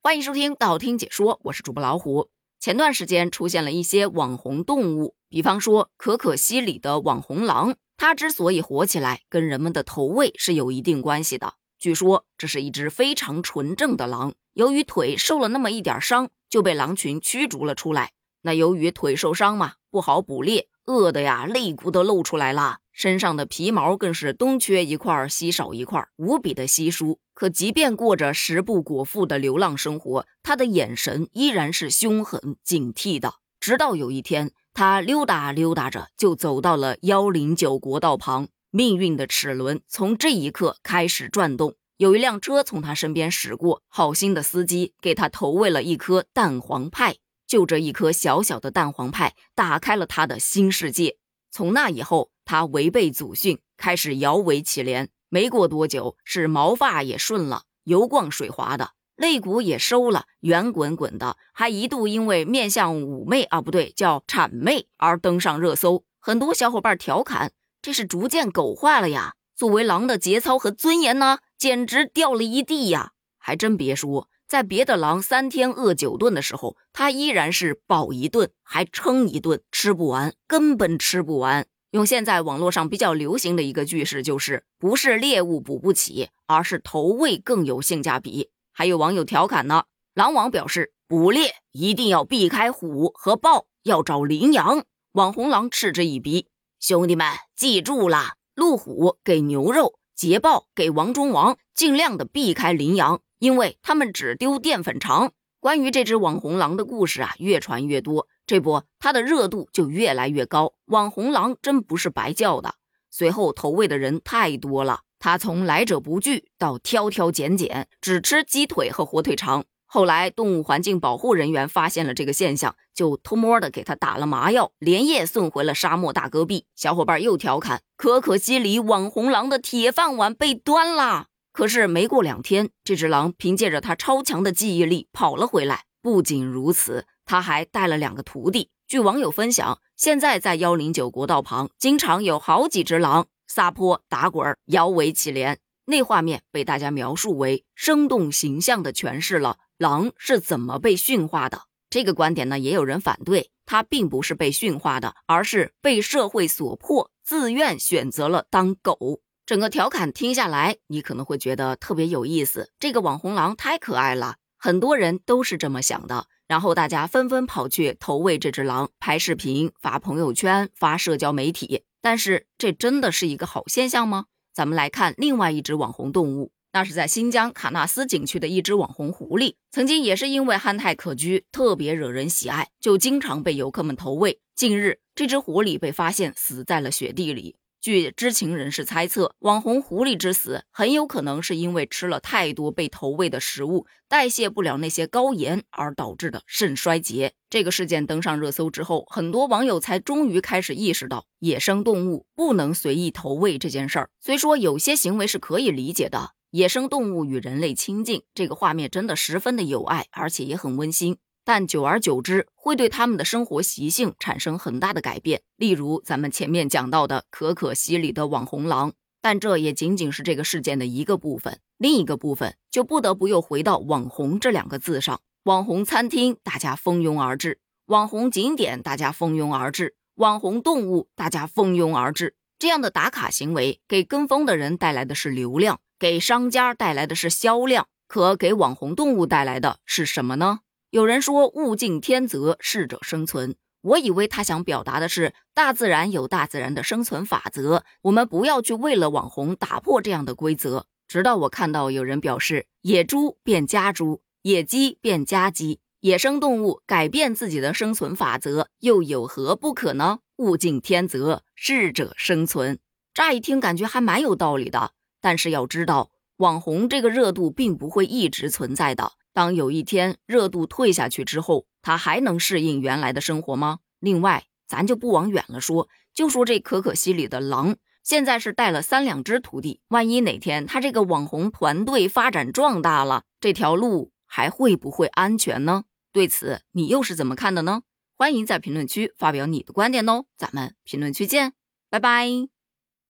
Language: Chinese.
欢迎收听道听解说，我是主播老虎。前段时间出现了一些网红动物，比方说可可西里的网红狼，它之所以火起来，跟人们的投喂是有一定关系的。据说这是一只非常纯正的狼，由于腿受了那么一点伤，就被狼群驱逐了出来。那由于腿受伤嘛，不好捕猎，饿的呀肋骨都露出来了。身上的皮毛更是东缺一块西少一块，无比的稀疏。可即便过着食不果腹的流浪生活，他的眼神依然是凶狠警惕的。直到有一天，他溜达溜达着就走到了幺零九国道旁，命运的齿轮从这一刻开始转动。有一辆车从他身边驶过，好心的司机给他投喂了一颗蛋黄派。就这一颗小小的蛋黄派，打开了他的新世界。从那以后，他违背祖训，开始摇尾乞怜。没过多久，是毛发也顺了，油光水滑的，肋骨也收了，圆滚滚的，还一度因为面相妩媚啊，不对，叫谄媚而登上热搜。很多小伙伴调侃：“这是逐渐狗化了呀！”作为狼的节操和尊严呢，简直掉了一地呀！还真别说，在别的狼三天饿九顿的时候，他依然是饱一顿还撑一顿，吃不完，根本吃不完。用现在网络上比较流行的一个句式，就是不是猎物补不起，而是投喂更有性价比。还有网友调侃呢，狼王表示捕猎一定要避开虎和豹，要找羚羊。网红狼嗤之以鼻，兄弟们记住了，路虎给牛肉，捷豹给王中王，尽量的避开羚羊，因为他们只丢淀粉肠。关于这只网红狼的故事啊，越传越多。这不，它的热度就越来越高。网红狼真不是白叫的。随后投喂的人太多了，它从来者不拒到挑挑拣拣，只吃鸡腿和火腿肠。后来动物环境保护人员发现了这个现象，就偷摸的给它打了麻药，连夜送回了沙漠大戈壁。小伙伴又调侃：可可西里网红狼的铁饭碗被端了。可是没过两天，这只狼凭借着它超强的记忆力跑了回来。不仅如此。他还带了两个徒弟。据网友分享，现在在幺零九国道旁，经常有好几只狼撒泼打滚、摇尾乞怜。那画面被大家描述为生动形象的诠释了狼是怎么被驯化的。这个观点呢，也有人反对，它并不是被驯化的，而是被社会所迫，自愿选择了当狗。整个调侃听下来，你可能会觉得特别有意思。这个网红狼太可爱了，很多人都是这么想的。然后大家纷纷跑去投喂这只狼，拍视频、发朋友圈、发社交媒体。但是这真的是一个好现象吗？咱们来看另外一只网红动物，那是在新疆喀纳斯景区的一只网红狐狸。曾经也是因为憨态可掬，特别惹人喜爱，就经常被游客们投喂。近日，这只狐狸被发现死在了雪地里。据知情人士猜测，网红狐狸之死很有可能是因为吃了太多被投喂的食物，代谢不了那些高盐而导致的肾衰竭。这个事件登上热搜之后，很多网友才终于开始意识到，野生动物不能随意投喂这件事儿。虽说有些行为是可以理解的，野生动物与人类亲近，这个画面真的十分的有爱，而且也很温馨。但久而久之，会对他们的生活习性产生很大的改变。例如，咱们前面讲到的可可西里的网红狼，但这也仅仅是这个事件的一个部分。另一个部分就不得不又回到“网红”这两个字上。网红餐厅，大家蜂拥而至；网红景点，大家蜂拥而至；网红动物，大家蜂拥而至。这样的打卡行为，给跟风的人带来的是流量，给商家带来的是销量，可给网红动物带来的是什么呢？有人说物竞天择，适者生存。我以为他想表达的是大自然有大自然的生存法则，我们不要去为了网红打破这样的规则。直到我看到有人表示野猪变家猪，野鸡变家鸡，野生动物改变自己的生存法则，又有何不可呢？物竞天择，适者生存。乍一听感觉还蛮有道理的，但是要知道，网红这个热度并不会一直存在的。当有一天热度退下去之后，他还能适应原来的生活吗？另外，咱就不往远了说，就说这可可西里的狼，现在是带了三两只徒弟，万一哪天他这个网红团队发展壮大了，这条路还会不会安全呢？对此，你又是怎么看的呢？欢迎在评论区发表你的观点哦，咱们评论区见，拜拜。